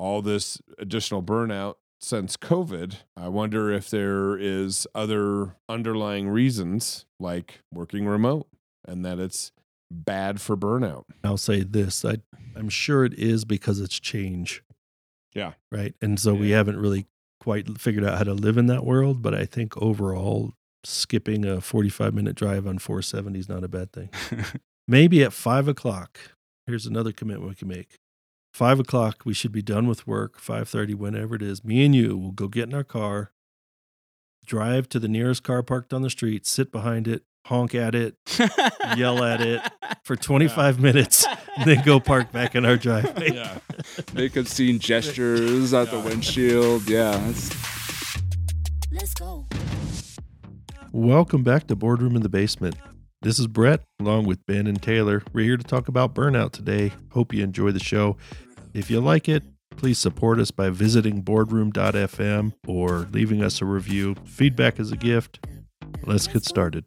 all this additional burnout since COVID, I wonder if there is other underlying reasons like working remote and that it's bad for burnout. I'll say this: I I'm sure it is because it's change. Yeah. Right. And so we haven't really quite figured out how to live in that world. But I think overall, skipping a 45 minute drive on 470 is not a bad thing. Maybe at five o'clock. Here's another commitment we can make. Five o'clock, we should be done with work. Five thirty, whenever it is. Me and you will go get in our car, drive to the nearest car parked on the street, sit behind it, honk at it Yell at it. for 25 minutes, then go park back in our driveway. Yeah. Make obscene gestures out the windshield. Yeah. Let's go. Welcome back to Boardroom in the Basement. This is Brett, along with Ben and Taylor. We're here to talk about burnout today. Hope you enjoy the show. If you like it, please support us by visiting boardroom.fm or leaving us a review. Feedback is a gift. Let's get started.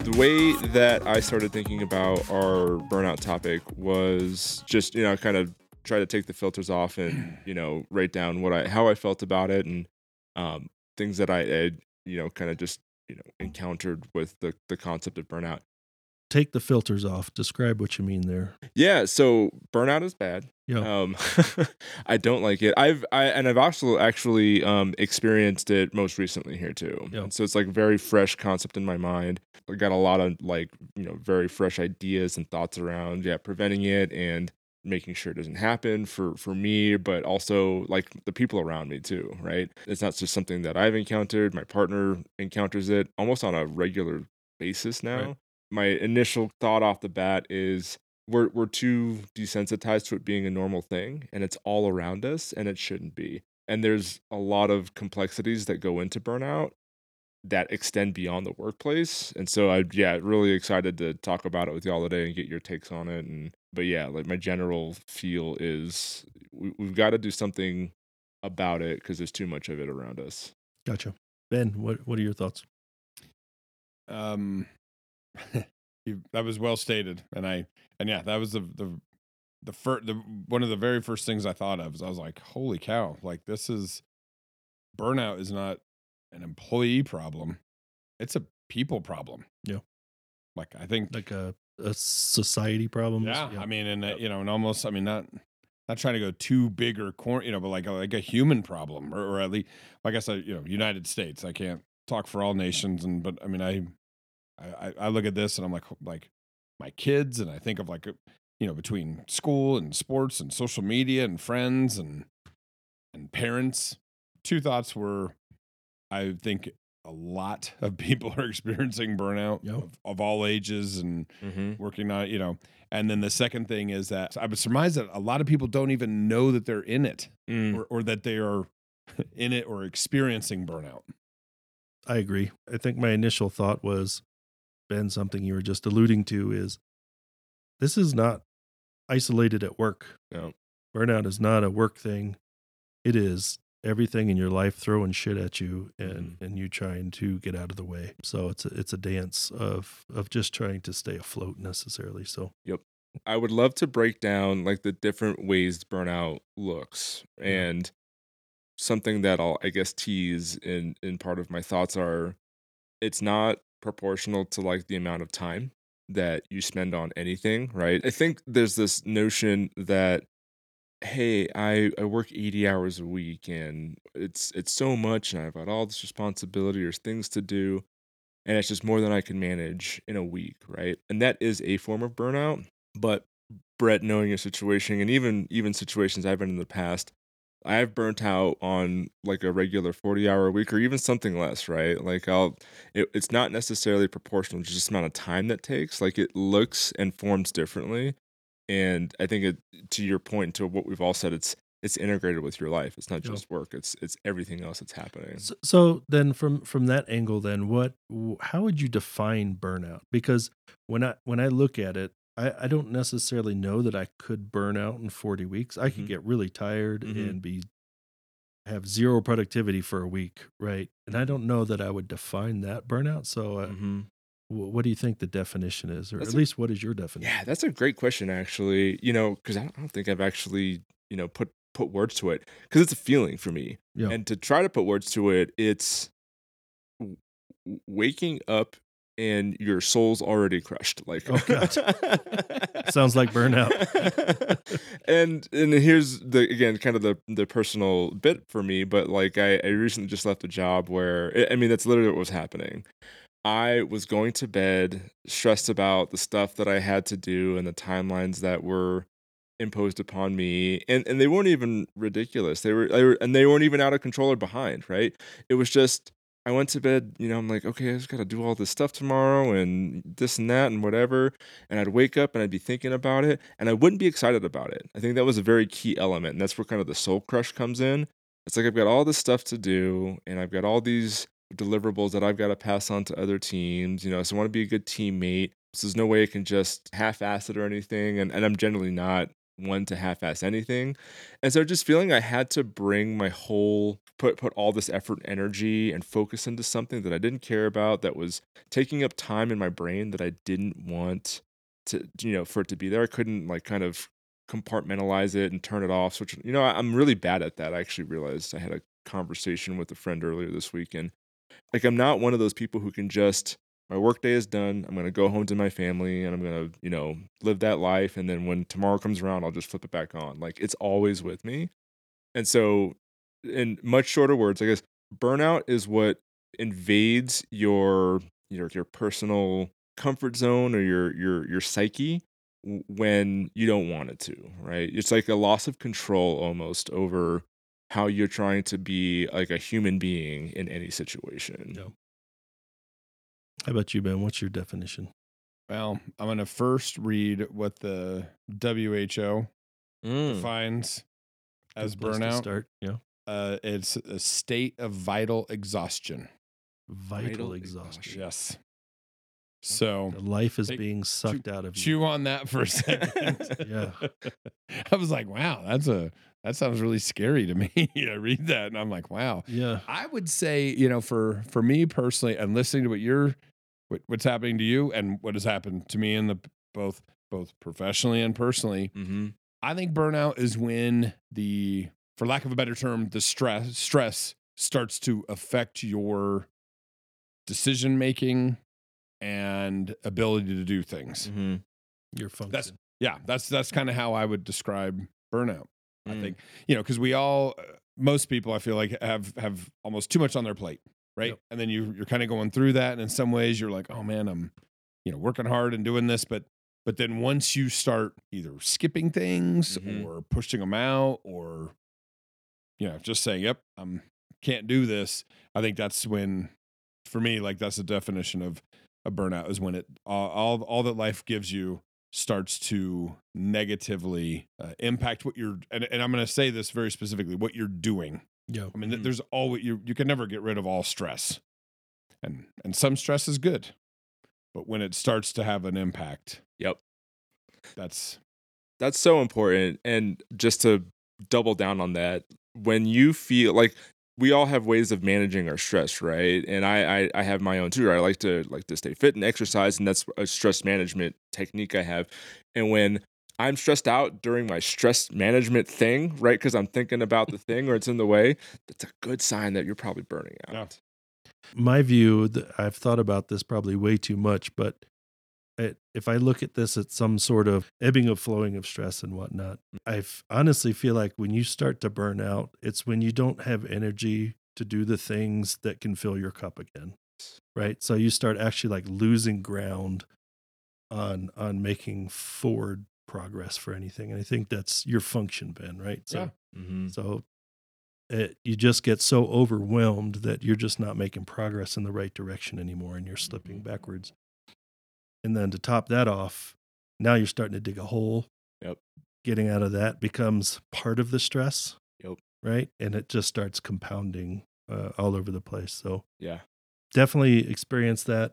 the way that I started thinking about our burnout topic was just, you know, kind of try to take the filters off and, you know, write down what I, how I felt about it and um, things that I had, you know, kind of just, you know, encountered with the, the concept of burnout. Take the filters off. Describe what you mean there. Yeah. So burnout is bad. Yeah. Um, I don't like it. I've I and I've also actually um experienced it most recently here too. Yeah. So it's like very fresh concept in my mind. I got a lot of like you know very fresh ideas and thoughts around yeah preventing it and making sure it doesn't happen for for me but also like the people around me too right it's not just something that i've encountered my partner encounters it almost on a regular basis now Right. my initial thought off the bat is we're we're too desensitized to it being a normal thing and it's all around us and it shouldn't be. And there's a lot of complexities that go into burnout that extend beyond the workplace. And so I yeah, really excited to talk about it with y'all today and get your takes on it and but yeah, like my general feel is we, we've got to do something about it because there's too much of it around us. Gotcha. Ben, what, what are your thoughts? Um, you, that was well stated, and I and yeah, that was the the the first the one of the very first things I thought of. Is I was like, holy cow! Like this is burnout is not an employee problem; it's a people problem. Yeah. Like I think Like a, a society problem? yeah, I mean, and uh, you know, and almost, I mean, not not trying to go too big or corn, you know, but like a, like a human problem, or, or at least, like I said, you know, United States. I can't talk for all nations, and but I mean, I, I, I- I look at this and I'm like, like my kids, and I think of like, uh, you know, between school and sports and social media and friends and and parents. Two thoughts were, I think a lot of people are experiencing burnout Yep. of, of all ages and Mm-hmm. working on you know and then the second thing is that i was surprised that a lot of people don't even know that they're in it Mm. or, or that they are in it or experiencing burnout I agree. I think my initial thought was, Ben, something you were just alluding to is this is not isolated at work. No. Burnout is not a work thing. It is everything in your life throwing shit at you and Mm-hmm. and you trying to get out of the way. So it's a, it's a dance of of just trying to stay afloat necessarily. So yep. I would love to break down like the different ways burnout looks and something that I'll I guess tease in in part of my thoughts are it's not proportional to like the amount of time that you spend on anything, right? I think there's this notion that hey, I I work 80 hours a week and it's it's so much and I've got all this responsibility, there's things to do and it's just more than I can manage in a week, right? And that is a form of burnout. But Brett, knowing your situation and even even situations I've been in the past, I've burnt out on like a regular 40 hour week or even something less, right? Like I'll it, it's not necessarily proportional to just the amount of time that takes. Like it looks and forms differently. And I think it to your point, to what we've all said, it's it's integrated with your life. It's not Yeah. just work. It's it's everything else that's happening. So, so then from from that angle then what how would you define burnout because when i when i look at it i i don't necessarily know that i could burn out in 40 weeks i could Mhm. get really tired Mhm. and be have zero productivity for a week right and i don't know that i would define that burnout so uh, Mhm. Wh- What do you think the definition is, or That's at a- least what is your definition? Yeah, that's a great question, actually. You know, because I don't- I don't think I've actually, you know, put put words to it because it's a feeling for me. Yeah. And to try to put words to it, it's waking up and your soul's already crushed. Like, Oh, God. Sounds like burnout. and and here's the again kind of the the personal bit for me, but like I, I recently just left a job where I mean that's literally what was happening. I was going to bed stressed about the stuff that I had to do and the timelines that were imposed upon me and and they weren't even ridiculous. They were, they were and they weren't even out of control or behind right? It was just i went to bed you know i'm like okay i just gotta do all this stuff tomorrow and this and that and whatever and i'd wake up and i'd be thinking about it and i wouldn't be excited about it. I think that was a very key element and that's where kind of the soul crush comes in. It's like i've got all this stuff to do and i've got all these deliverables that i've got to pass on to other teams you know so i want to be a good teammate so there's no way I can just half-ass it or anything, and, and I'm generally not one to half-ass anything. And so just feeling I had to bring my whole put put all this effort, and energy, and focus into something that I didn't care about, that was taking up time in my brain that I didn't want to, you know, for it to be there. I couldn't like kind of compartmentalize it and turn it off. Which you know, I- I'm really bad at that. I actually realized I had a conversation with a friend earlier this week, and like I'm not one of those people who can just my workday is done. I'm gonna go home to my family and I'm gonna, you know, live that life. And then when tomorrow comes around, I'll just flip it back on. Like it's always with me. And so, in much shorter words, I guess burnout is what invades your your your personal comfort zone or your your your psyche when you don't want it to. Right? It's like a loss of control almost over how you're trying to be like a human being in any situation. Yeah. How about you, Ben? What's your definition? Well, I'm going to first read what the WHO Mm. defines as Good place burnout. Start. Yeah. Uh, it's a state of vital exhaustion. Vital, Vital exhaustion. Yes. So The life is being sucked out of you. chew on that for a second. Yeah. I was like, wow, that's a that sounds really scary to me. I read that and I'm like, wow. Yeah. I would say, you know, for for me personally, and listening to what you're, what, what's happening to you, and what has happened to me in the both both professionally and personally, Mm-hmm. I think burnout is when the, for lack of a better term, the stress stress starts to affect your decision making and ability to do things. Mm-hmm. Your function. Yeah, that's that's kind of how I would describe burnout. I Mm. think you know because we all, uh, most people, I feel like have have almost too much on their plate, right? Yep. And then you you're kind of going through that, and in some ways you're like, oh man, I'm, you know, working hard and doing this, but but then once you start either skipping things Mhm. or pushing them out or, you know, just saying, yep, I'm can't do this. I think that's when, for me, like that's the definition of a burnout is when it all all, all that life gives you starts to negatively uh, impact what you're and, and i'm going to say this very specifically what you're doing yeah. i mean th- Mhm. there's always you you can never get rid of all stress and and some stress is good but when it starts to have an impact Yep. that's That's so important. And just to double down on that, when you feel like we all have ways of managing our stress, right? And I, I, I have my own too. Right? I like to like to stay fit and exercise, and that's a stress management technique I have. And when I'm stressed out during my stress management thing, right? Because I'm thinking about the thing or it's in the way, that's a good sign that you're probably burning out. Yeah. my view i've thought about this probably way too much but it, if i look at this at some sort of ebbing of flowing of stress and whatnot I honestly feel like when you start to burn out it's when you don't have energy to do the things that can fill your cup again right so you start actually like losing ground on on making forward progress for anything and i think that's your function ben right so Yeah. Mm-hmm. so it, you just get so overwhelmed that you're just not making progress in the right direction anymore and you're slipping Mhm. backwards. And then to top that off, now you're starting to dig a hole. Yep. Getting out of that becomes part of the stress. Yep. Right. And it just starts compounding uh, all over the place. So Yeah. definitely experienced that.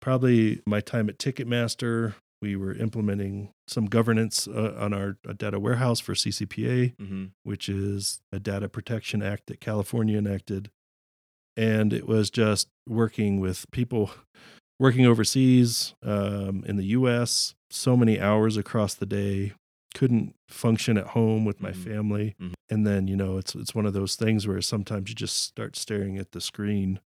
Probably my time at Ticketmaster, we were implementing some governance uh, on our data warehouse for CCPA Mm-hmm. which is a data protection act that California enacted. And it was just working with people working overseas um, in the U.S. So many hours across the day, couldn't function at home with my Mhm. family, Mhm. and then you know it's it's one of those things where sometimes you just start staring at the screen,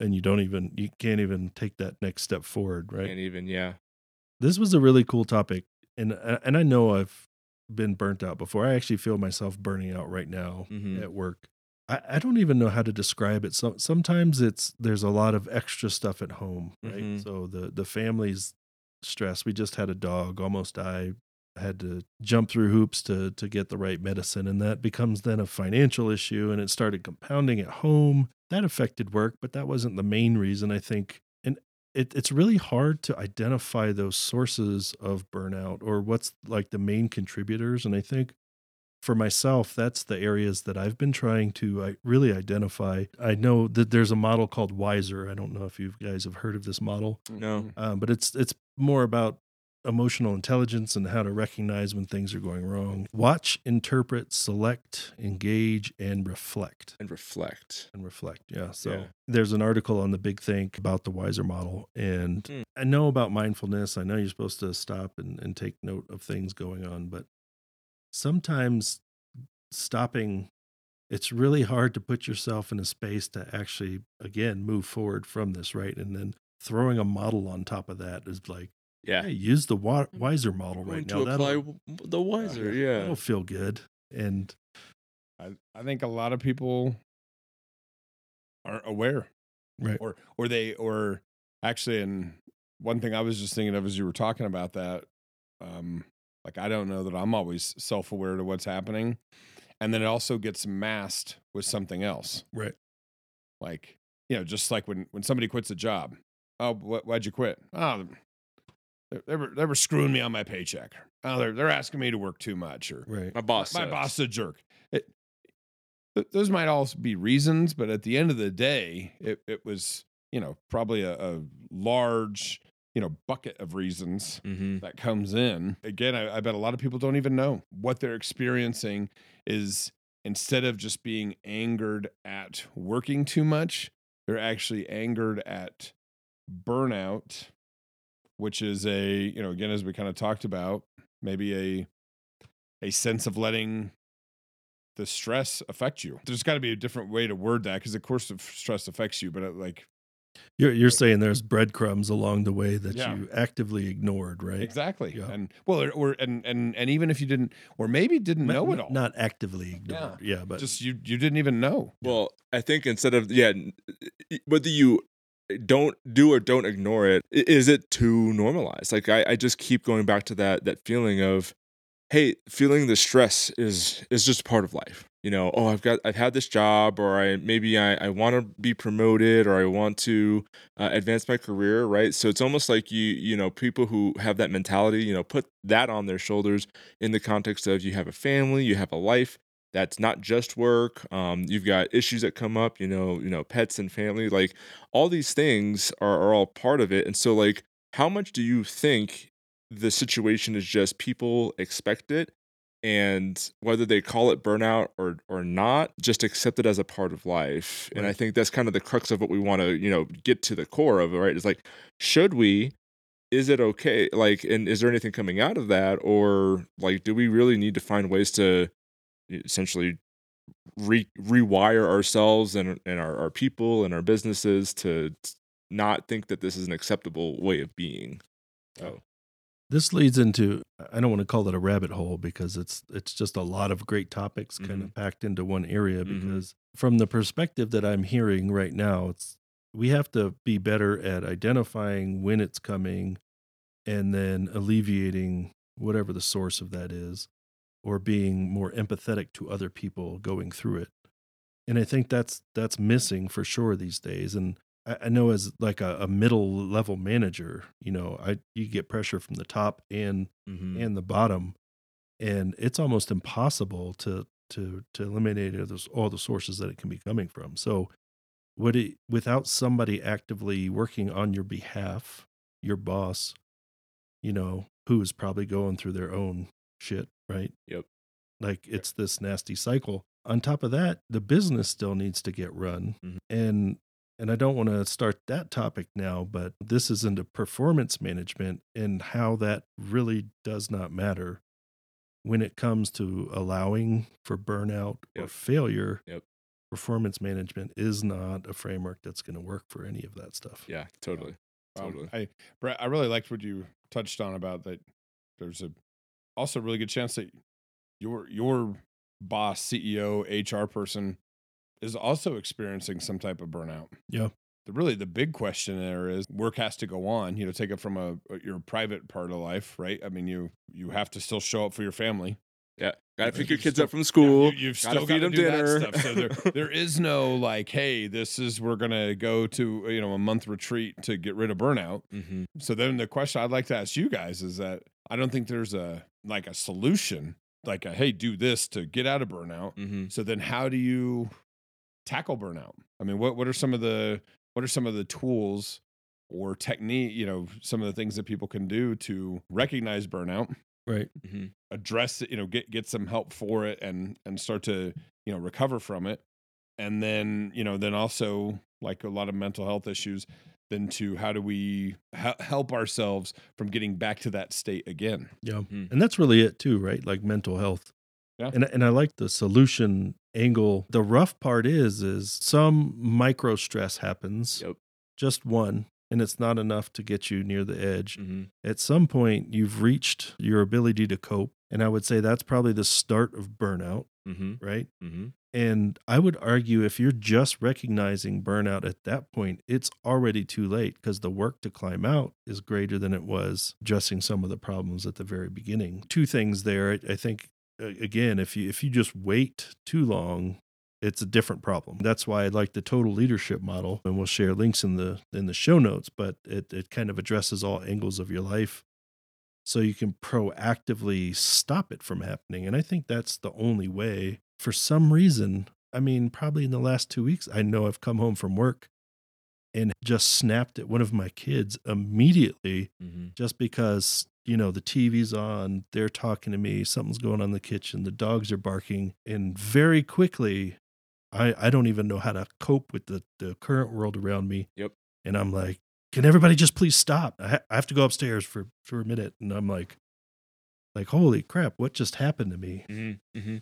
and you don't even you can't even take that next step forward, right? And even yeah, this was a really cool topic and uh, and I know I've been burnt out before. I actually feel myself burning out right now Mhm. at work. I, I don't even know how to describe it. So sometimes it's there's a lot of extra stuff at home, right? Mhm. So the the family's stress. We just had a dog almost die. I had to jump through hoops to to get the right medicine, and that becomes then a financial issue, and it started compounding at home. That affected work, but that wasn't the main reason. I think, and it, it's really hard to identify those sources of burnout or what's like the main contributors. And I think for myself, that's the areas that I've been trying to really identify. I know that there's a model called Wiser. I don't know if you guys have heard of this model, No. um, but it's it's more about emotional intelligence and how to recognize when things are going wrong. Watch, interpret, select, engage, and reflect and reflect. and reflect. Yeah. So Yeah. there's an article on the Big Think about the Wiser model. And Hmm. I know about mindfulness. I know you're supposed to stop and, and take note of things going on, but sometimes stopping, it's really hard to put yourself in a space to actually, again, move forward from this, right? And then throwing a model on top of that is like, Yeah. hey, use the wa- Wiser model Going right to now. apply That'll, the wiser. Yeah. that'll feel good. And I, I think a lot of people aren't aware right. or or they or actually and one thing i was just thinking of as you were talking about that um like i don't know that i'm always self-aware to what's happening and then it also gets masked with something else Right. like you know just like when when somebody quits a job oh wh- why'd you quit oh they, they were they were screwing me on my paycheck oh they're, they're asking me to work too much or Right. My boss. my sucks. boss is a jerk. It, th- those might all be reasons, but at the end of the day, it, it was, you know, probably a, a large, you know, bucket of reasons Mhm. that comes in. Again, I, I bet a lot of people don't even know what they're experiencing is instead of just being angered at working too much, they're actually angered at burnout, which is a, you know, again, as we kind of talked about, maybe a a sense of letting the stress affect you. There's got to be a different way to word that because, of course, the stress affects you, but it, like You're you're saying there's breadcrumbs along the way that Yeah. you actively ignored, right? exactly, Yeah. and well, or, or and and and even if you didn't, or maybe didn't Ma- know it all, Not actively ignored. Yeah, but just you you didn't even know. Well, I think instead of yeah, whether you don't do or don't ignore it, is it too normalized? Like I, I just keep going back to that that feeling of, hey, feeling the stress is is just part of life. You know, oh, I've got I've had this job, or I maybe I I want to be promoted, or I want to uh, advance my career, right? So it's almost like you you know people who have that mentality, you know, put that on their shoulders in the context of you have a family, you have a life that's not just work um, you've got issues that come up you know you know pets and family like all these things are, are all part of it and so like how much do you think the situation is just people expect it and whether they call it burnout or or not just accept it as a part of life and i think that's kind of the crux of what we want to you know get to the core of it right? Is like should we? Is it okay? Like and is there anything coming out of that? Or like do we really need to find ways to essentially re- rewire ourselves and and our, our people and our businesses to not think that this is an acceptable way of being? So this leads into I don't want to call it a rabbit hole because it's it's just a lot of great topics kind of packed into one area Mhm. because from the perspective that I'm hearing right now it's we have to be better at identifying when it's coming and then alleviating whatever the source of that is or being more empathetic to other people going through it. And i think that's that's missing for sure these days. And i, know as like a, a middle level manager you know i you get pressure from the top and mhm. and the bottom and it's almost impossible to to to eliminate all those, all the sources that it can be coming from so would it without somebody actively working on your behalf your boss you know who is probably going through their own shit right Yep. like it's this nasty cycle on top of that the business still needs to get run Mhm. and and I don't want to start that topic now, but this is into performance management and how that really does not matter when it comes to allowing for burnout or failure. Yep. Performance management is not a framework that's going to work for any of that stuff. Yeah, totally. Um, Totally. I Brett, I really liked what you touched on about that. There's a also a really good chance that your your boss, CEO, HR person is also experiencing some type of burnout. Yeah. The really the big question there is work has to go on. You know, take it from a your private part of life, right? I mean, you you have to still show up for your family. Yeah, gotta pick your kids still- up from school. you, have gotta still feed got to 'em do dinner. that stuff. So there, there is no like, hey, this is we're gonna go to you know a month retreat to get rid of burnout. hmm So then the question I'd like to ask you guys is that I don't think there's a like a solution, like a hey, do this to get out of burnout. hmm So then how do you tackle burnout? I mean, what what are some of the what are some of the tools or technique, you know, some of the things that people can do to recognize burnout, Right. hmm address it, you know, get get some help for it and and start to, you know, recover from it. And then, you know, then also like a lot of mental health issues, then to how do we h- help ourselves from getting back to that state again? Yeah. Mhm. And that's really it too, right? Like mental health. Yeah. And and I like the solution angle. The rough part is is some micro stress happens. Yep. Just one and it's not enough to get you near the edge. hmm At some point you've reached your ability to cope and I would say that's probably the start of burnout, hmm right? hmm And I would argue if you're just recognizing burnout at that point, it's already too late because the work to climb out is greater than it was addressing some of the problems at the very beginning. Two things there. I- think again, if you if you just wait too long, it's a different problem. That's why I like the total leadership model, and we'll share links in the in the show notes. But it it kind of addresses all angles of your life, so you can proactively stop it from happening. And I think that's the only way. For some reason, I mean, probably in the last two weeks, I know I've come home from work and just snapped at one of my kids immediately hmm just because you know the TV's on, they're talking to me, something's going on in the kitchen, the dogs are barking, and very quickly, I I don't even know how to cope with the the current world around me. Yep. And I'm like, can everybody just please stop? I, ha- I have to go upstairs for for a minute, and I'm like, like holy crap, what just happened to me? hmm hmm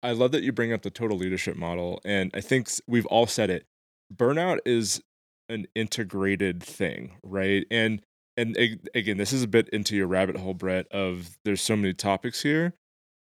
I love that you bring up the total leadership model, and I think we've all said it. Burnout is an integrated thing, right? And and again, this is a bit into your rabbit hole, Brett. Of there's so many topics here,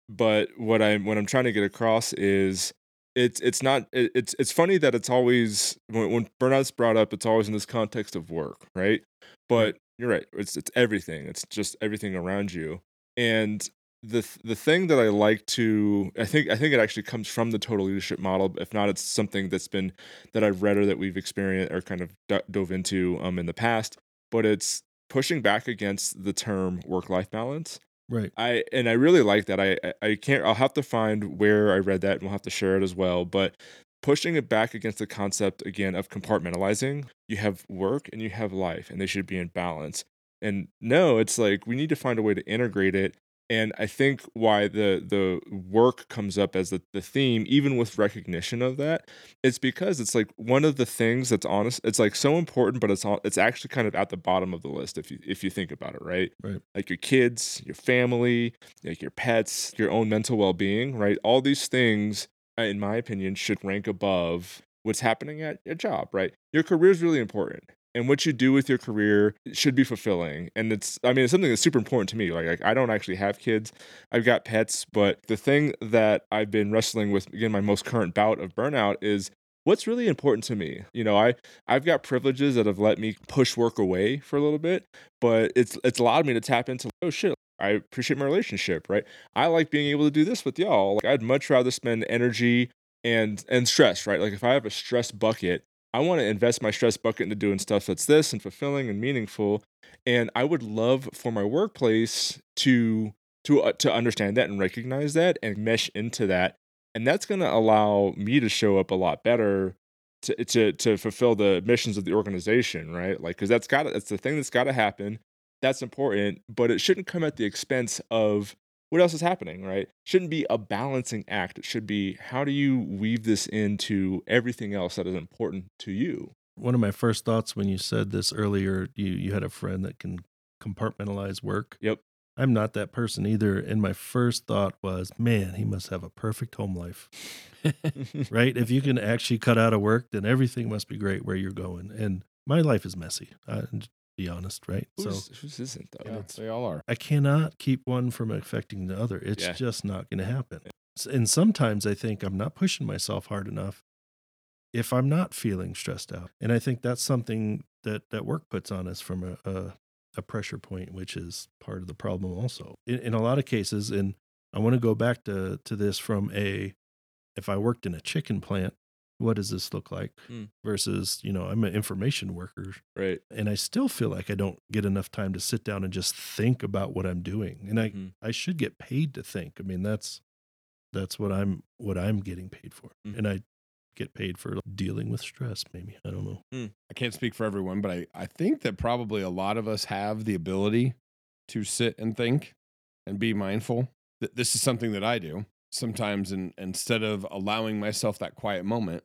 but what I'm what I'm trying to get across is it's it's not it's it's funny that it's always when, when burnout's brought up, it's always in this context of work, right? But you're right, it's it's everything. It's just everything around you, and the the thing that I like to I think I think it actually comes from the total leadership model. If not, it's something that's been that I've read or that we've experienced or kind of dove into um in the past. But it's pushing back against the term work life balance. Right. I and I really like that. I I- can't. I'll have to find where I read that, and we'll have to share it as well. But pushing it back against the concept again of compartmentalizing. You have work and you have life, and they should be in balance. And no, it's like we need to find a way to integrate it. And I think why the the work comes up as the, the theme, even with recognition of that, it's because it's like one of the things that's honest. It's like so important, but it's all it's actually kind of at the bottom of the list if you if you think about it, right? Right. Like your kids, your family, like your pets, your own mental well being, right? All these things, uh, in my opinion, should rank above what's happening at your job, right? Your career is really important. And what you do with your career should be fulfilling. And it's, I mean, it's something that's super important to me. Like, like, I don't actually have kids, I've got pets. But the thing that I've been wrestling with, again, my most current bout of burnout is what's really important to me. You know, I, I've got privileges that have let me push work away for a little bit, but it's, it's allowed me to tap into, oh shit, I appreciate my relationship, right? I like being able to do this with y'all. Like I'd much rather spend energy and and stress, right? Like if I have a stress bucket, I want to invest my stress bucket into doing stuff that's this and fulfilling and meaningful. And I would love for my workplace to to uh, to understand that and recognize that and mesh into that. And that's going to allow me to show up a lot better to to to fulfill the missions of the organization, right? Like cuz that's got that's the thing that's got to happen. That's important, but it shouldn't come at the expense of what else is happening, right? Shouldn't be a balancing act. It should be how do you weave this into everything else that is important to you? One of my first thoughts when you said this earlier, you you had a friend that can compartmentalize work. Yep. I'm not that person either. And my first thought was, man, he must have a perfect home life. right? If you can actually cut out of work, then everything must be great where you're going. And my life is messy. To be honest, right? Who's, whose isn't though? Yeah, they all are. I cannot keep one from affecting the other. It's Yeah. just not going to happen. And sometimes I think I'm not pushing myself hard enough if I'm not feeling stressed out. And I think that's something that that work puts on us from a a, a pressure point, which is part of the problem also. In, in a lot of cases, and I want to go back to to this from a if I worked in a chicken plant, what does this look like? Hmm. Versus, you know, I'm an information worker Right. and I still feel like I don't get enough time to sit down and just think about what I'm doing. And I Mhm. I should get paid to think. I mean, that's that's what I'm what I'm getting paid for. Mhm. And I get paid for dealing with stress maybe. I don't know. I can't speak for everyone, but I, I think that probably a lot of us have the ability to sit and think and be mindful. Th- This is something that I do sometimes. And instead of allowing myself that quiet moment,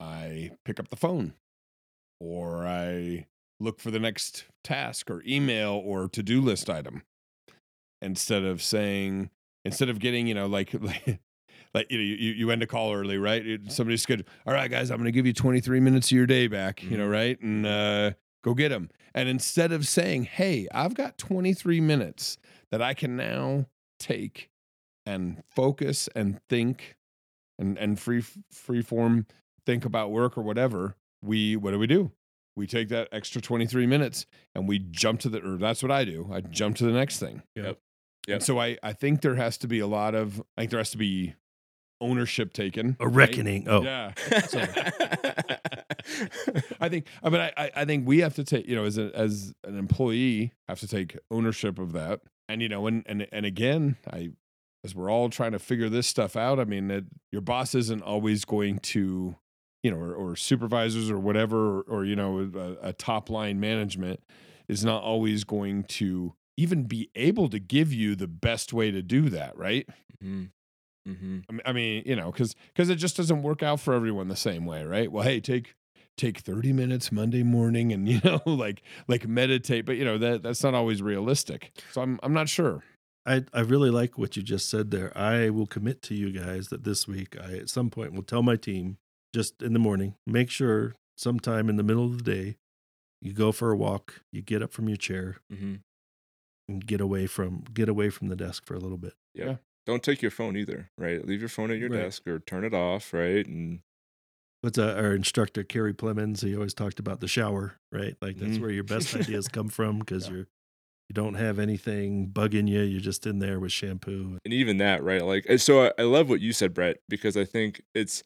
I pick up the phone or I look for the next task or email or to do list item instead of saying, instead of getting, you know, like, like, like you know, you, you end a call early, right? It- Somebody's good. All right, guys, I'm going to give you 23 minutes of your day back, you know, Mhm. right? And uh, go get them. And instead of saying, hey, I've got 23 minutes that I can now take and focus and think and, and free, free form think about work or whatever, we, what do we do? We take that extra 23 minutes and we jump to the, or that's what I do. I jump to the next thing. Yep. And so I, I think there has to be a lot of, I think there has to be ownership taken. A right? reckoning. Oh, Yeah. I think, I mean, I, I- I think we have to take, you know, as a, as an employee, have to take ownership of that. And you know, and and and again, I, as we're all trying to figure this stuff out, I mean, it, your boss isn't always going to, you know, or, or supervisors or whatever, or, or you know, a, a top line management is not always going to even be able to give you the best way to do that, right? Mhm. Mhm. I mean, I mean, you know, because because it just doesn't work out for everyone the same way, right? Well, hey, take take thirty minutes Monday morning, and you know, like like meditate, but you know that that's not always realistic. So I'm I'm not sure. I, I really like what you just said there. I will commit to you guys that this week I at some point will tell my team just in the morning, make sure sometime in the middle of the day you go for a walk, you get up from your chair Mhm. and get away from get away from the desk for a little bit. Yeah. Don't take your phone either, right? Leave your phone at your Right. desk or turn it off, right? And What's uh, our instructor Kerry Plemons? He always talked about the shower, right? Like that's Mhm. where your best ideas come from because Yeah. you're you don't have anything bugging you. You're just in there with shampoo. and even that, right? Like, eh, so I, I love what you said, Brett, because I think it's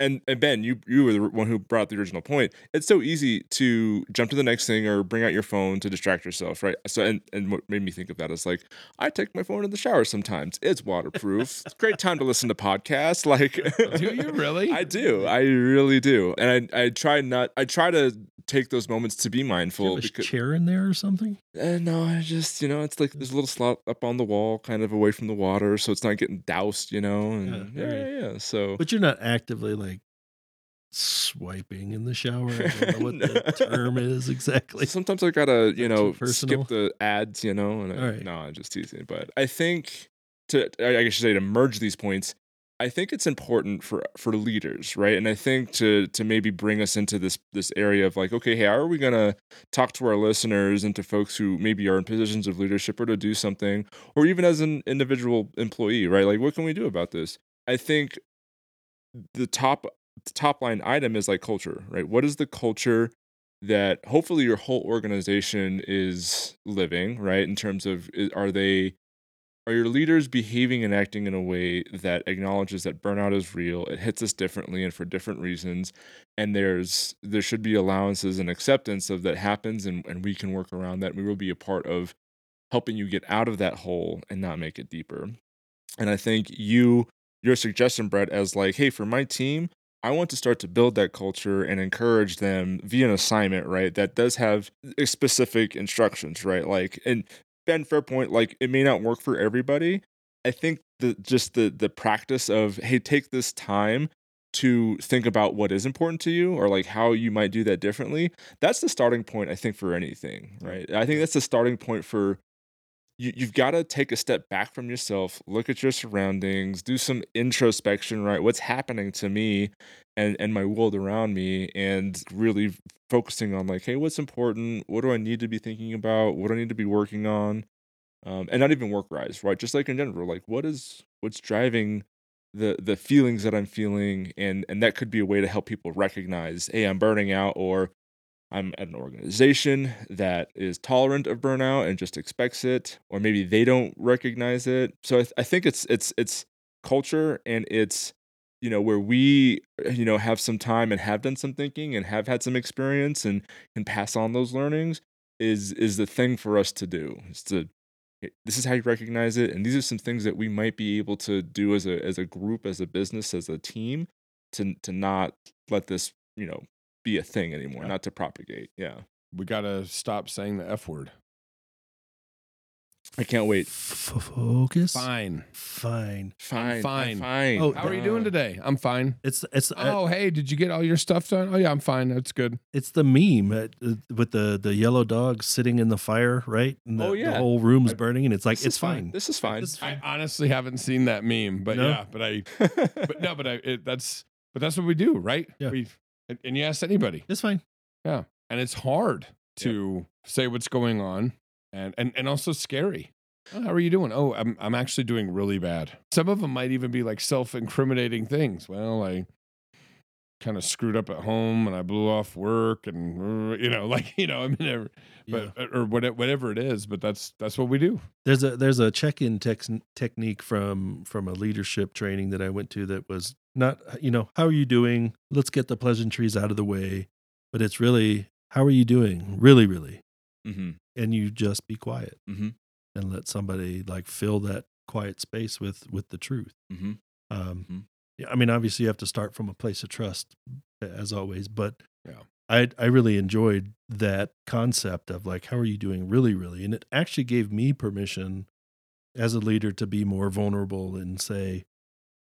And and Ben, you you were the one who brought the original point. It's so easy to jump to the next thing or bring out your phone to distract yourself, right? So and and what made me think of that is like I take my phone in the shower sometimes. It's waterproof. it's a great time to listen to podcasts. Like, Do you really? I do. I really do. And I I try not. I try to take those moments to be mindful because chair in there or something? uh, no, I just you know it's like there's a little slot up on the wall, kind of away from the water, so it's not getting doused, you know. And Yeah, yeah, yeah, yeah. So But you're not actively like swiping in the shower. I don't know what the term is exactly. sometimes I gotta you know skip the ads, you know. And I, right. no, I'm just teasing. But I think to I I should say to merge these points. I think it's important for for leaders, right? And I think to to maybe bring us into this this area of like, okay, hey, how are we gonna talk to our listeners and to folks who maybe are in positions of leadership or to do something, or even as an individual employee, right? Like, what can we do about this? I think the top the top line item is like culture, right? What is the culture that hopefully your whole organization is living, right? In terms of are they are your leaders behaving and acting in a way that acknowledges that burnout is real it hits us differently and for different reasons and there's there should be allowances and acceptance of that happens and, and we can work around that we will be a part of helping you get out of that hole and not make it deeper and i think you your suggestion brett as like hey for my team I want to start to build that culture and encourage them via an assignment, right? That does have eh, specific instructions, right? Like, and Ben, fair point. Like it may not work for everybody. I think the just the the practice of hey, take this time to think about what is important to you or like how you might do that differently. That's the starting point, I think, for anything, right? I think that's the starting point for you, you've got to take a step back from yourself, look at your surroundings, do some introspection, right? What's happening to me and, and my world around me, and really focusing on like, hey, what's important? What do I need to be thinking about? What do I need to be working on? Um, and not even work rise, right? Just like in general, like what is what's driving the the feelings that I'm feeling, and and that could be a way to help people recognize, hey, I'm burning out, or I'm at an organization that is tolerant of burnout and just expects it, or maybe they don't recognize it. So I, th- I think it's it's it's culture and it's you know where we you know have some time and have done some thinking and have had some experience and can pass on those learnings is is the thing for us to do. Is to this is how you recognize it and these are some things that we might be able to do as a as a group as a business as a team to to not let this you know be a thing anymore Yeah. not to propagate yeah We got to stop saying the F word. i can't wait Focus. Fine. Fine. fine fine. fine Oh, How are you doing today? I'm fine. It's it's uh, Oh, hey, did you get all your stuff done? Oh, yeah, I'm fine. That's good. it's the meme uh, uh, with the the yellow dog sitting in the fire, right? And the, Oh, yeah. the whole room's I- burning, and it's like it's fine. fine. this is fine It's I fine. honestly haven't seen that meme, but No? yeah, but I, but no, but I, it, that's, but that's what we do, right? Yeah. We, and, and you ask anybody, It's fine. yeah, and it's hard to say what's going on, and and and also scary. Oh, how are you doing? Oh, I'm I'm actually doing really bad. Some of them might even be like self-incriminating things. Well, I kind of screwed up at home and I blew off work and uh, you know, like you know, I mean, Yeah. but or whatever, whatever it is. But that's that's what we do. There's a there's a check-in tex- technique from from a leadership training that I went to that was not you know how are you doing? Let's get the pleasantries out of the way, but it's really how are you doing? Really, really, mm-hmm. and you just be quiet Mm-hmm. and let somebody like fill that quiet space with with the truth. Mm-hmm. Um, Mhm. yeah, I mean, obviously, you have to start from a place of trust, as always. But Yeah. I I really enjoyed that concept of like, how are you doing, really, really, and it actually gave me permission as a leader to be more vulnerable and say,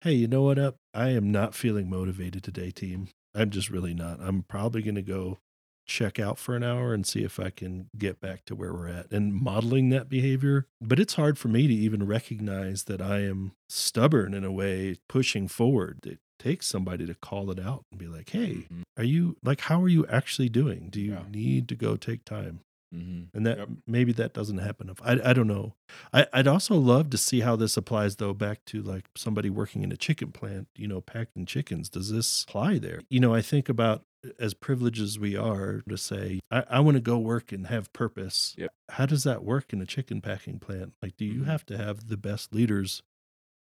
hey, you know what? Up, I am not feeling motivated today, team. I'm just really not. I'm probably going to go check out for an hour and see if I can get back to where we're at and modeling that behavior. But it's hard for me to even recognize that I am stubborn in a way, pushing forward. It takes somebody to call it out and be like, hey, Mhm. are you like, how are you actually doing? Do you Yeah. need to go take time? Mm-hmm. And that Yep. maybe that doesn't happen. If I I don't know. I I'd also love to see how this applies though back to like somebody working in a chicken plant, you know, packing chickens. Does this apply there? You know, I think about as privileged as we are to say, I, I want to go work and have purpose. Yep. How does that work in a chicken packing plant? Like, do you Mhm. have to have the best leaders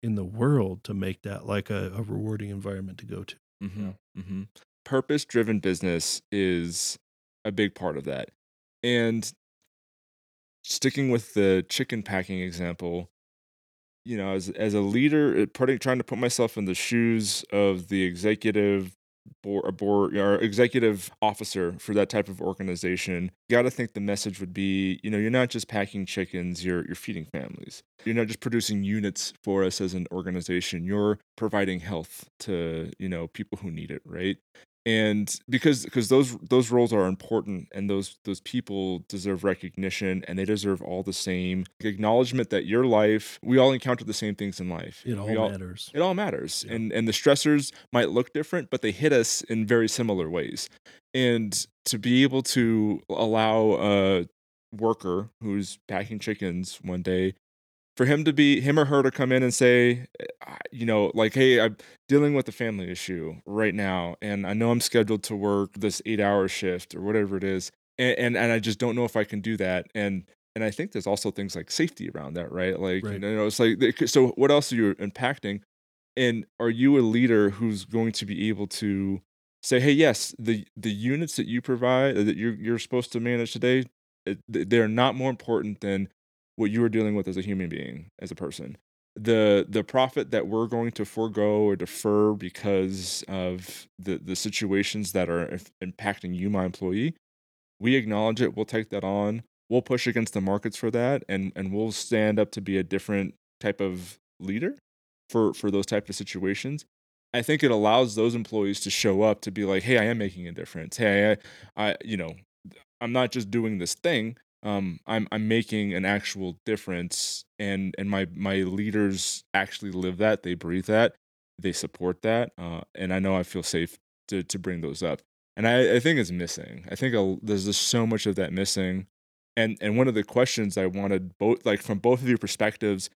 in the world to make that like a, a rewarding environment to go to? Mm-hmm. Mm-hmm. Purpose driven business is a big part of that. And sticking with the chicken packing example, you know, as as a leader, putting trying to put myself in the shoes of the executive board, board or executive officer for that type of organization, got to think the message would be, you know, you're not just packing chickens, you're you're feeding families. You're not just producing units for us as an organization. You're providing health to, you know, people who need it, right? And because because those those roles are important and those those people deserve recognition and they deserve all the same acknowledgement that your life we all encounter the same things in life It all We matters. it all matters Yeah. and and the stressors might look different but they hit us in very similar ways and to be able to allow a worker who's packing chickens one day for him to be him or her to come in and say you know like hey i'm dealing with a family issue right now and i know i'm scheduled to work this eight hour shift or whatever it is and, and and i just don't know if i can do that and and i think there's also things like safety around that right like Right. you know it's like so what else are you impacting and are you a leader who's going to be able to say hey yes the the units that you provide that you're you're supposed to manage today they're not more important than what you are dealing with as a human being as a person. The the profit that we're going to forego or defer because of the the situations that are impacting you my employee we acknowledge it we'll take that on we'll push against the markets for that and and we'll stand up to be a different type of leader for for those type of situations. I think it allows those employees to show up to be like hey i am making a difference. Hey i, I you know i'm not just doing this thing um i'm i'm making an actual difference and and my my leaders actually live that they breathe that they support that uh and i know i feel safe to to bring those up. And i i think it's missing. I think a, there's just so much of that missing. And and one of the questions i wanted both like from both of your perspectives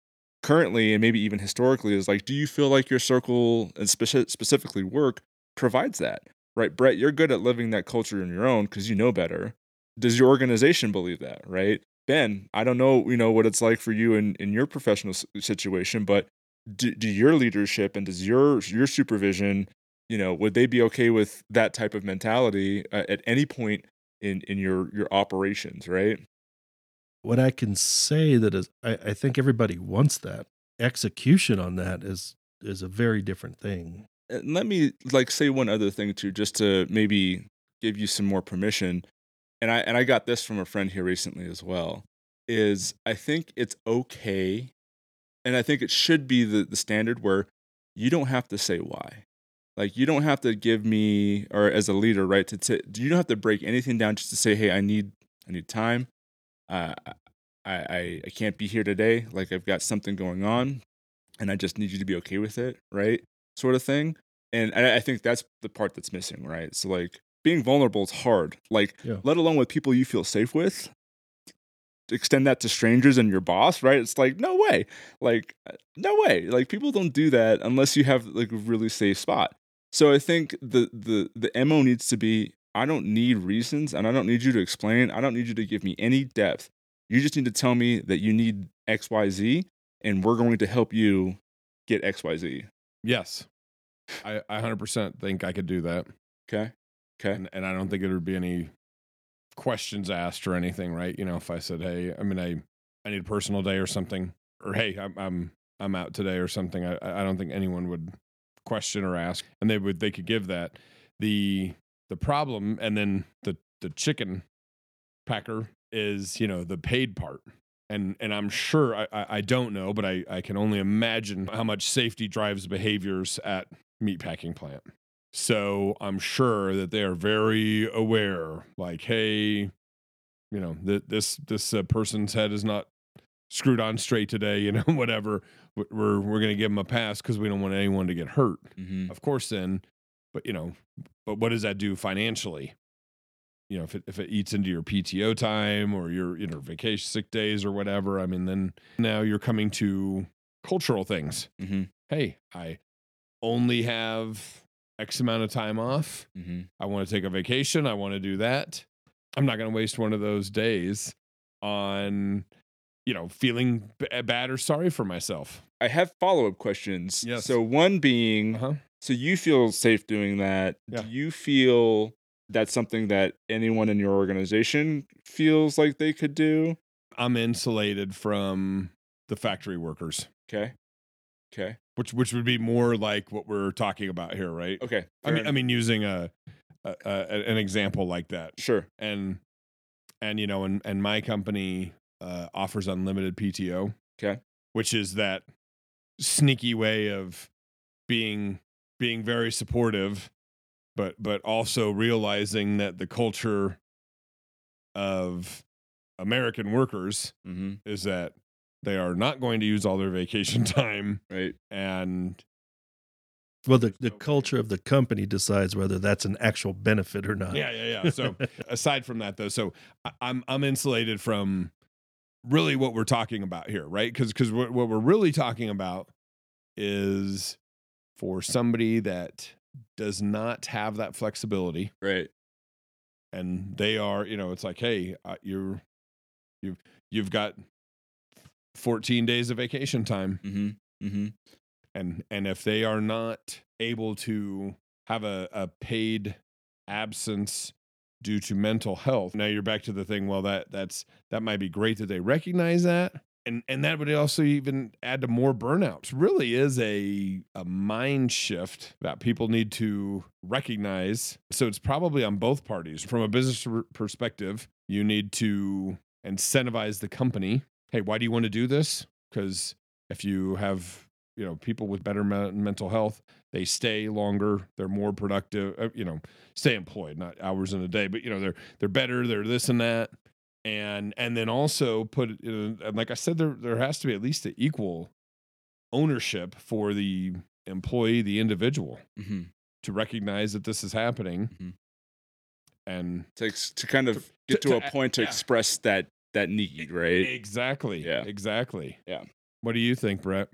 currently and maybe even historically is like do you feel like your circle and speci- specifically work provides that? Right brett you're good at living that culture on your own because you know better does your organization believe that right ben i don't know you know what it's like for you in, in your professional situation but do, do your leadership and does your your supervision you know would they be okay with that type of mentality uh, at any point in in your your operations right What I can say that is, I, I think everybody wants that. Execution on that is is a very different thing. and let me like say one other thing too just to maybe give you some more permission and i and i got this from a friend here recently as well is i think it's okay and i think it should be the, the standard where you don't have to say why like you don't have to give me or as a leader right to t- you don't have to break anything down just to say hey i need i need time uh, I, I i can't be here today like i've got something going on and i just need you to be okay with it right sort of thing. And I, I think that's the part that's missing, right? So like being vulnerable is hard. Like Yeah. let alone with people you feel safe with. Extend that to strangers and your boss, right? It's like no way, like uh, no way. Like people don't do that unless you have like a really safe spot. So I think the the the mo needs to be I don't need reasons and I don't need you to explain. I don't need you to give me any depth. You just need to tell me that you need X Y Z, and we're going to help you get X Y Z. Yes. I, I 100% think I could do that. Okay. Okay. And, and I don't think there would be any questions asked or anything, right? You know, if I said, hey, I mean, I, I need a personal day or something, or hey, I'm, I'm, I'm out today or something. I, I don't think anyone would question or ask, and they would, they could give that. The, the problem, and then the, the chicken packer is, you know, the paid part. And, and I'm sure I, I don't know, but I, I can only imagine how much safety drives behaviors at meatpacking plant. So I'm sure that they are very aware, like, hey, you know, th- this this uh, person's head is not screwed on straight today. You know, whatever. We're we're gonna give them a pass because we don't want anyone to get hurt. Mm-hmm. Of course, then, but you know, but what does that do financially? You know, if it if it eats into your PTO time or your you know vacation sick days or whatever, I mean, then now you're coming to cultural things. Mm-hmm. Hey, I only have X amount of time off. Mm-hmm. I want to take a vacation. I want to do that. I'm not going to waste one of those days on, you know, feeling b- bad or sorry for myself. I have follow up questions. Yes. So one being, Uh-huh. so you feel safe doing that. Yeah. Do you feel that's something that anyone in your organization feels like they could do? I'm insulated from the factory workers, Okay. Okay. which which would be more like what we're talking about here, right? Okay. I mean, I mean, using a, a, a an example like that, sure. and and you know, and and my company uh, offers unlimited PTO. Okay. which is that sneaky way of being being very supportive but but also realizing that the culture of American workers Mm-hmm. is that they are not going to use all their vacation time Right. and Well, the, the culture of the company decides whether that's an actual benefit or not. yeah yeah yeah so aside from that though so I- i'm i'm insulated from really what we're talking about here right because because what, what we're really talking about is for somebody that does not have that flexibility Right. and they are you know it's like hey uh, you're you've you've got 14 days of vacation time Mm-hmm. Mm-hmm. and and if they are not able to have a, a paid absence due to mental health now you're back to the thing well that that's that might be great that they recognize that and and that would also even add to more burnouts really is a a mind shift that people need to recognize so it's probably on both parties from a business perspective you need to incentivize the company. Hey, why do you want to do this? Because if you have you know people with better me- mental health, they stay longer, they're more productive. uh, You know, stay employed, not hours in a day, but you know they're they're better, they're this and that, and and then also put it in, and like I said, there there has to be at least an equal ownership for the employee, the individual, hmm to recognize that this is happening, Mhm. and to, to kind of To- get to, to a a- point to yeah. express that that need, right? Exactly. Yeah. Exactly. Yeah. What do you think, Brett?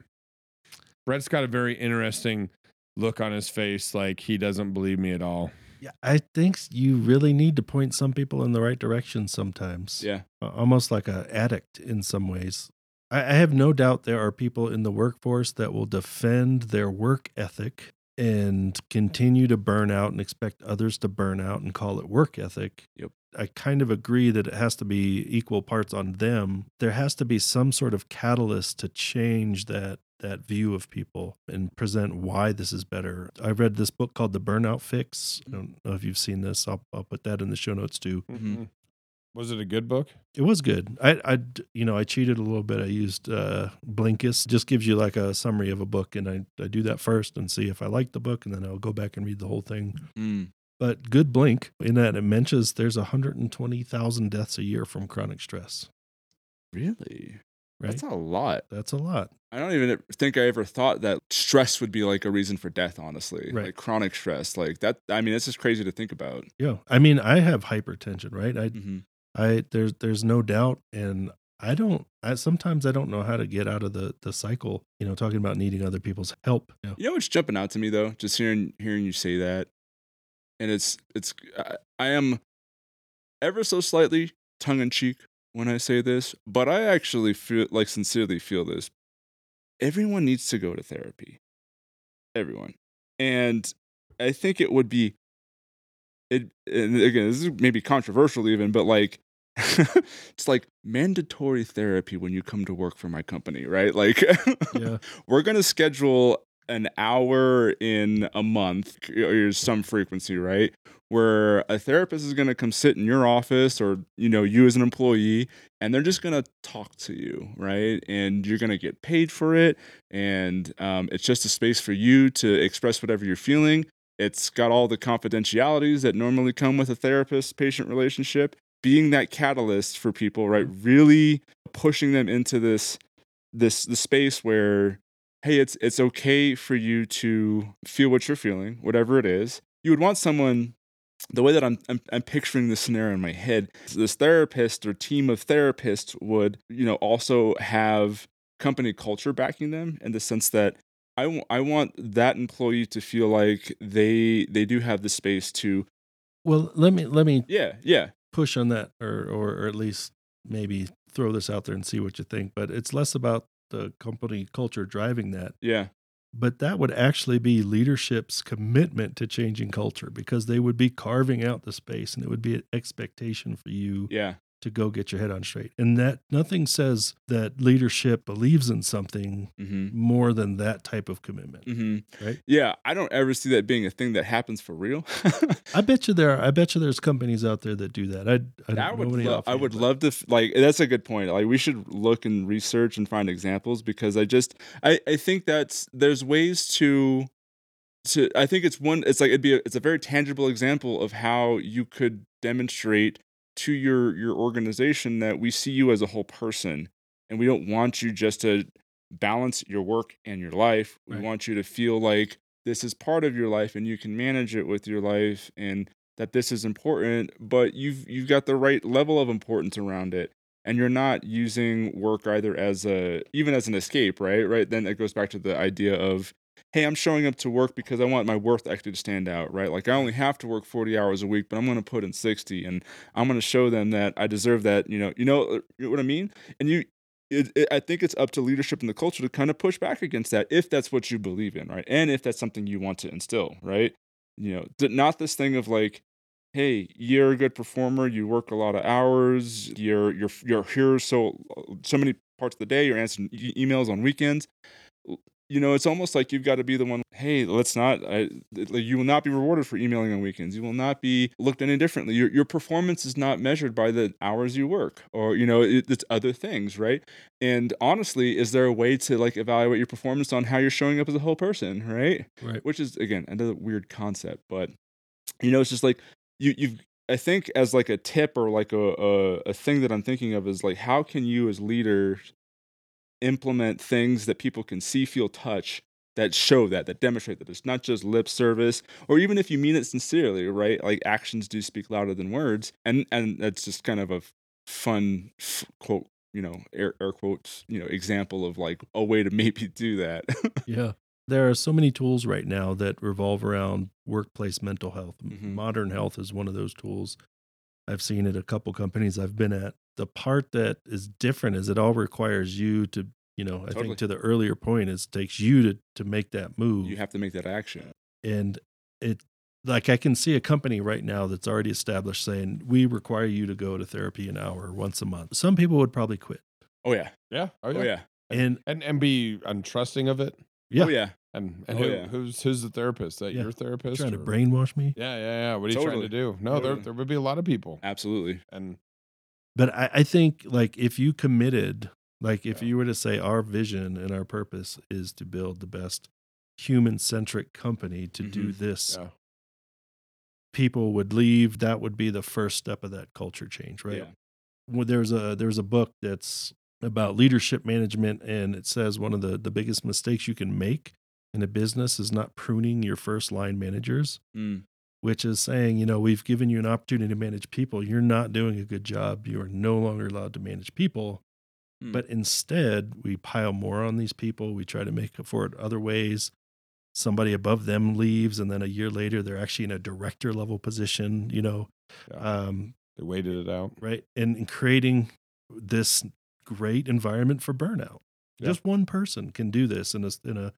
Brett's got a very interesting look on his face, like he doesn't believe me at all. Yeah, I think you really need to point some people in the right direction sometimes. Yeah. Almost like a addict in some ways. I, I have no doubt there are people in the workforce that will defend their work ethic and continue to burn out and expect others to burn out and call it work ethic. Yep. I kind of agree that it has to be equal parts on them. There has to be some sort of catalyst to change that that view of people and present why this is better. I read this book called The Burnout Fix. I don't know if you've seen this. I'll, I'll put that in the show notes too. Mhm. Was it a good book? It was good. I, I, you know, I cheated a little bit. I used uh, Blinkist. Just gives you like a summary of a book, and I, I do that first and see if I like the book, and then I'll go back and read the whole thing. Mm. But good blink in that it mentions there's 120,000 deaths a year from chronic stress. Really? Right, That's a lot. that's a lot. I don't even think I ever thought that stress would be like a reason for death, honestly. Right. Like chronic stress. Like that I mean, it's just crazy to think about. Yeah, I mean, I have hypertension, right? I, hmm I, there's, there's no doubt, and I don't. I sometimes I don't know how to get out of the the cycle. You know, talking about needing other people's help. Yeah. You know what's jumping out to me though, just hearing hearing you say that, and it's it's I, I am ever so slightly tongue in cheek when I say this, but I actually feel like sincerely feel this. Everyone needs to go to therapy. Everyone, and I think it would be it. And again, this is maybe controversial even, but like. it's like mandatory therapy when you come to work for my company, right? Like, Yeah. we're going to schedule an hour in a month or some frequency, right? Where a therapist is going to come sit in your office or, you know, you as an employee, and they're just going to talk to you, right? And you're going to get paid for it. And um, it's just a space for you to express whatever you're feeling. It's got all the confidentialities that normally come with a therapist patient relationship. Being that catalyst for people, right? Really pushing them into this this the space where hey it's it's okay for you to feel what you're feeling whatever it is. You would want someone the way that I'm, I'm i'm picturing this scenario in my head this therapist or team of therapists would you know also have company culture backing them in the sense that I w- I want that employee to feel like they they do have the space to Well, let me let me yeah yeah. push on that or, or or at least maybe throw this out there and see what you think but it's less about the company culture driving that. Yeah. But that would actually be leadership's commitment to changing culture because they would be carving out the space and it would be an expectation for you yeah to go get your head on straight and that nothing says that leadership believes in something mm-hmm. more than that type of commitment Mm-hmm. Right. Yeah, I don't ever see that being a thing that happens for real. i bet you there are, i bet you there's companies out there that do that i, I, I would, lo- I would love to f- like. That's a good point. Like, we should look and research and find examples because I just, I, I think that's there's ways to, to. I think it's one. It's like it'd be. A, it's a very tangible example of how you could demonstrate to your your organization that we see you as a whole person, and we don't want you just to balance your work and your life. We Right. want you to feel like this is part of your life and you can manage it with your life and that this is important, but you've you've got the right level of importance around it. And you're not using work either as a even as an escape, right? Right. Then it goes back to the idea of, hey, I'm showing up to work because I want my worth actually to stand out, right? Like I only have to work 40 hours a week, but I'm gonna put in 60 and I'm gonna show them that I deserve that, you know, you know, uh, you know what I mean? And you it, it, I think it's up to leadership in the culture to kind of push back against that if that's what you believe in, right? And if that's something you want to instill, right? You know, not this thing of like, hey, you're a good performer, you work a lot of hours, you're you're you're here so so many parts of the day, you're answering e- emails on weekends. You know, it's almost like you've got to be the one. Hey, let's not. I, like, you will not be rewarded for emailing on weekends. You will not be looked at any differently. Your your performance is not measured by the hours you work, or you know, it, it's other things, right? And honestly, is there a way to like evaluate your performance on how you're showing up as a whole person, right? Right. Which is again another weird concept, but you know, it's just like you you've. I think as like a tip or like a, a a thing that I'm thinking of is like how can you as leaders implement things that people can see, feel, touch that show that, that demonstrate that it's not just lip service, or even if you mean it sincerely, right? Like actions do speak louder than words, and and that's just kind of a fun f- quote, you know, air, air quotes, you know, example of like a way to maybe do that. Yeah. There are so many tools right now that revolve around workplace mental health. M- Mhm. Modern health is one of those tools. I've seen it a couple companies I've been at. The part that is different is it all requires you to, you know, I Totally. think to the earlier point, is takes you to to make that move. you have to make that action. and it like I can see a company right now that's already established saying we require you to go to therapy an hour once a month. Some people would probably quit. Oh yeah. Yeah. Oh Oh yeah. yeah. And And and be untrusting of it. yeah, Oh yeah. And and Oh, who, yeah. who's who's the therapist? That Yeah. your therapist? trying to brainwash me. Yeah, yeah, yeah. What are you trying to do? No, there Totally. there would be a lot of people. Absolutely. And But I, I think like if you committed, like if Yeah. you were to say our vision and our purpose is to build the best human centric company to do Mhm. this, yeah. people would leave. That would be the first step of that culture change, right? Yeah. well, there's a there's a book that's about leadership management and it says one of the the biggest mistakes you can make in a business is not pruning your first line managers Mm. which is saying you know we've given you an opportunity to manage people you're not doing a good job you are no longer allowed to manage people Hmm. but instead we pile more on these people we try to make up for it other ways somebody above them leaves and then a year later they're actually in a director level position you know Yeah. um, They waited it out. right? And, and creating this great environment for burnout. Yeah. Just one person can do this in a in a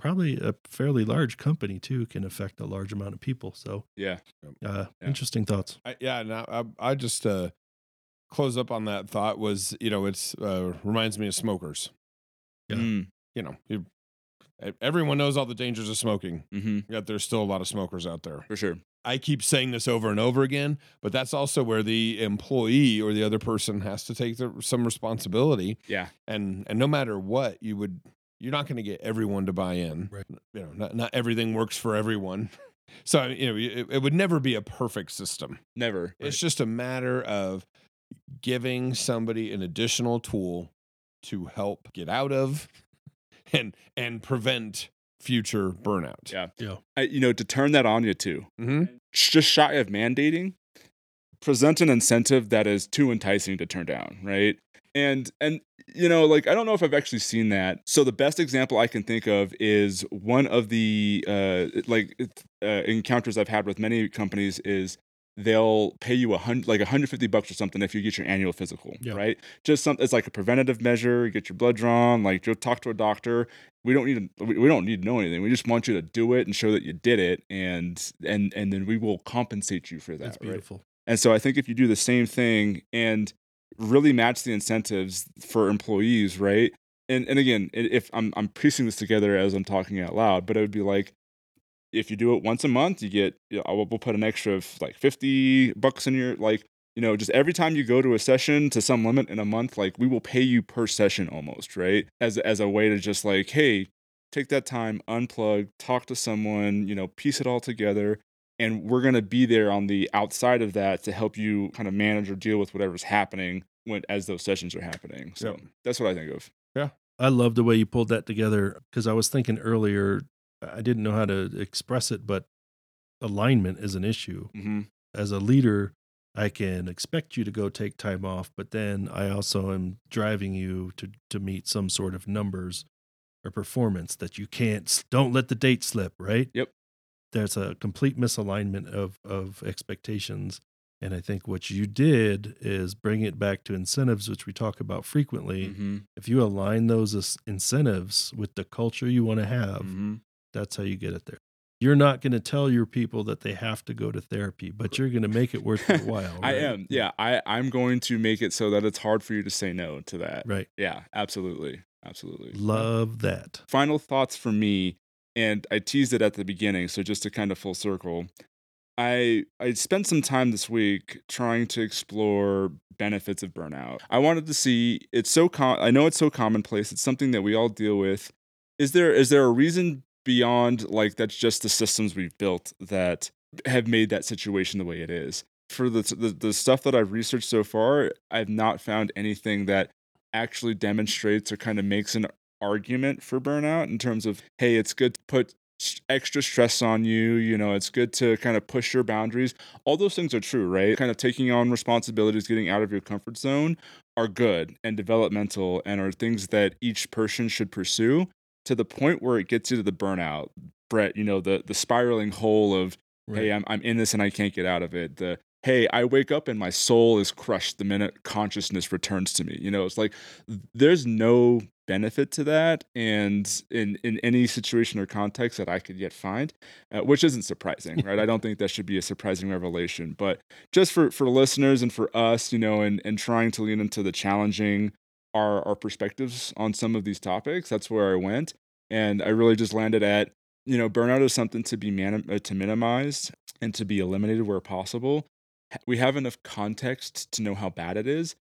probably a fairly large company too can affect a large amount of people. So, Yeah. uh, Yeah. interesting thoughts. I, yeah, and I, I, I just uh, close up on that thought was you know it's uh, reminds me of smokers. Yeah. Mm. You know, you, e- everyone knows all the dangers of smoking, hmm yet there's still a lot of smokers out there. For sure. I keep saying this over and over again, but that's also where the employee or the other person has to take the, some responsibility. Yeah. And and no matter what, you would you're not going to get everyone to buy in. Right. You know, not not everything works for everyone. So you know, it, it would never be a perfect system. Never. It's just a matter of giving somebody an additional tool to help get out of and and prevent future burnout. Yeah. Yeah. I, you know, to turn that on you too. hmm just shy of mandating present an incentive that is too enticing to turn down right and and you know like i don't know if i've actually seen that. So the best example i can think of is one of the uh like uh, encounters i've had with many companies is they'll pay you a hundred like 150 bucks or something if you get your annual physical Yeah. right? Just something it's like a preventative measure get your blood drawn like you'll talk to a doctor. We don't need to we don't need to know anything. We just want you to do it and show that you did it and and and then we will compensate you for that That's right and so I think if you do the same thing and really match the incentives for employees, right? And and again, if I'm I'm piecing this together as I'm talking out loud, but it would be like if you do it once a month, you get you know, we'll put an extra of like 50 bucks in your like you know just every time you go to a session to some limit in a month like we will pay you per session almost right as as a way to just like hey take that time unplug talk to someone you know piece it all together and we're going to be there on the outside of that to help you kind of manage or deal with whatever's happening when as those sessions are happening so Yep. that's what i think of Yeah. I love the way you pulled that together because I was thinking earlier, I didn't know how to express it, but alignment is an issue. mm-hmm. as a leader, I can expect you to go take time off, but then I also am driving you to to meet some sort of numbers or performance that you can't don't let the date slip, right? Yep. There's a complete misalignment of of expectations. And I think what you did is bring it back to incentives, which we talk about frequently. Mm-hmm. If you align those incentives with the culture you want to have, Mm-hmm. that's how you get it there. You're not going to tell your people that they have to go to therapy, but you're going to make it worth their while. i am yeah i i'm going to make it so that it's hard for you to say no to that Right. yeah absolutely Absolutely. Love that. Final thoughts for me, and I teased it at the beginning, so just to kind of full circle. I I spent some time this week trying to explore benefits of burnout. I wanted to see it's so com- I know it's so commonplace. It's something that we all deal with. Is there is there a reason beyond like that's just the systems we've built that have made that situation the way it is? For the the, the stuff that I've researched so far, I've not found anything that actually demonstrates or kind of makes an argument for burnout in terms of hey, it's good to put extra stress on you. You know, it's good to kind of push your boundaries. All those things are true, right? Kind of taking on responsibilities, getting out of your comfort zone are good and developmental and are things that each person should pursue to the point where it gets you to the burnout. Brett, you know, the the spiraling hole of Right. hey, I'm I'm in this and I can't get out of it. The hey, I wake up and my soul is crushed the minute consciousness returns to me. You know, it's like there's no benefit to that and in in any situation or context that I could yet find, uh, which isn't surprising, right? I don't think that should be a surprising revelation, but just for for listeners and for us, you know, and and trying to lean into the challenging our our perspectives on some of these topics, that's where I went and I really just landed at you know, burnout is something to be man- uh, to minimize and to be eliminated where possible. We have enough context to know how bad it is.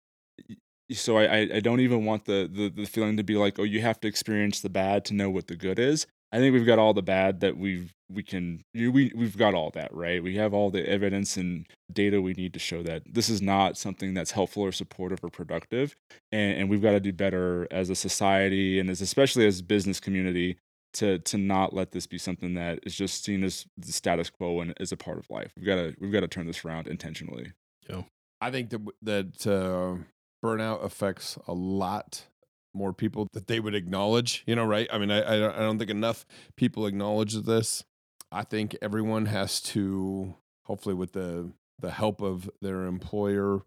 So I, I- don't even want the, the the feeling to be like, oh, you have to experience the bad to know what the good is. I think we've got all the bad that we've we can you- we we've got all that right. We have all the evidence and data we need to show that this is not something that's helpful or supportive or productive, and, and we've got to do better as a society and as especially as business community to to not let this be something that is just seen as the status quo and as a part of life. We've got to we've got to turn this around intentionally. Yeah, I think that that uh, burnout affects a lot more people that they would acknowledge. You know, right? I mean, I I don't, think enough people acknowledge this. I think everyone has to, hopefully, with the the help of their employer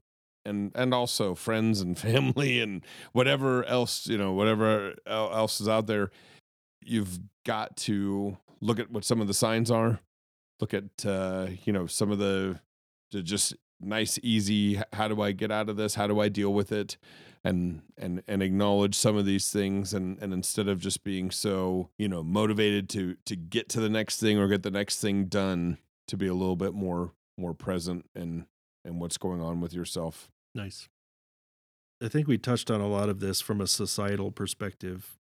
and and also friends and family and whatever else you know, whatever else is out there. You've got to look at what some of the signs are. Look at uh, you know some of the just nice easy how do i get out of this how do i deal with it and and and acknowledge some of these things and and instead of just being so you know motivated to to get to the next thing or get the next thing done to be a little bit more more present and and what's going on with yourself Nice. I think we touched on a lot of this from a societal perspective,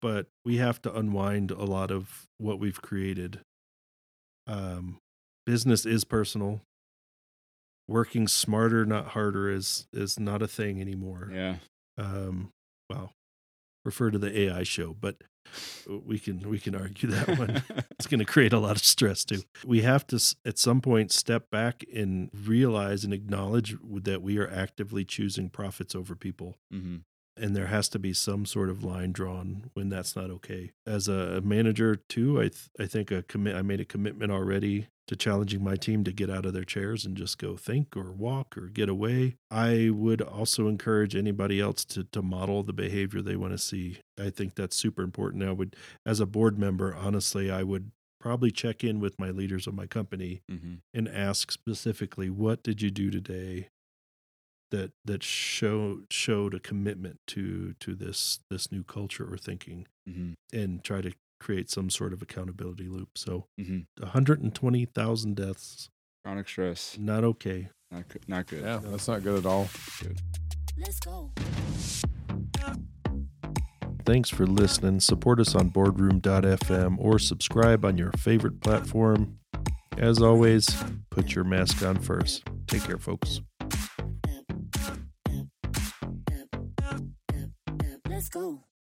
but we have to unwind a lot of what we've created. Um, business is personal. Working smarter, not harder, is is not a thing anymore. Yeah. Um, well, refer to the AI show, but we can we can argue that one. it's going to create a lot of stress too. We have to at some point step back and realize and acknowledge that we are actively choosing profits over people. hmm And there has to be some sort of line drawn when that's not okay. As a manager too, I th- I think a commit I made a commitment already to challenging my team to get out of their chairs and just go think or walk or get away. I would also encourage anybody else to to model the behavior they want to see. I think that's super important. I would as a board member, honestly, I would probably check in with my leaders of my company hmm and ask specifically what did you do today that that show showed a commitment to to this this new culture or thinking hmm and try to create some sort of accountability loop. So hmm 120,000 deaths. Chronic stress, not okay. Not good. Not good. yeah that's not good at all. Let's go. thanks for listening. Support us on boardroom.fm or subscribe on your favorite platform. As always put your mask on first. Take care folks Let's go.